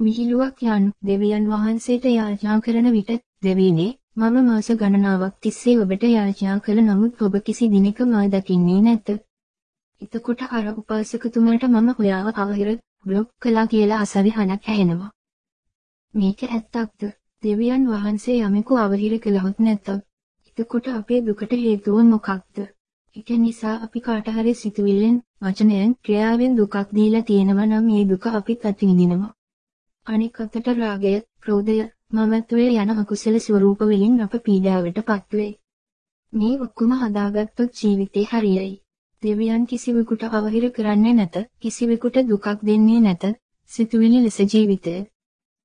විහිළුවක් යනු දෙවියන් වහන්සේට යාඥා කරන විට දෙවියනේ මම මාස ගණනාවක් තිස්සේ ඔබට යාඥා කළ නමුත් ඔබ කිසි දිනක මා දකින්නේ නැත. එතකොට අර උපාසකතුමාට මම හොයාව අවහිර බ්ලොක් කළා කියලා අසවි හනක් ඇහෙනවා. මේක ඇත්තක්ද? දෙවියන් වහන්සේ යමෙකු අවහිර කළහොත් නැත. එතකොට අපේ දුකට හේතුව මොකක්ද? ඒක නිසා අපි කාට හරි සිතුවිල්ලෙන්, වචනයෙන්, ක්‍රියාවෙන් දුකක් දීලා තියෙනවා නම් මේ දුක අපිත් අත්විඳිනවා. අනික් අතට රාගය, ක්‍රෝධය, මමත්වයේ යන අකුසල ස්වરૂප වලින් අප පීඩාවට පත්වේ. මේ ඔක්කොම හදාගත්තොත් ජීවිතේ හරියයි. දෙවියන් කිසිවෙකුට අවහිර කරන්නේ නැත, කිසිවෙකුට දුකක් දෙන්නේ නැත, සිතුවිලි ලෙස ජීවිතය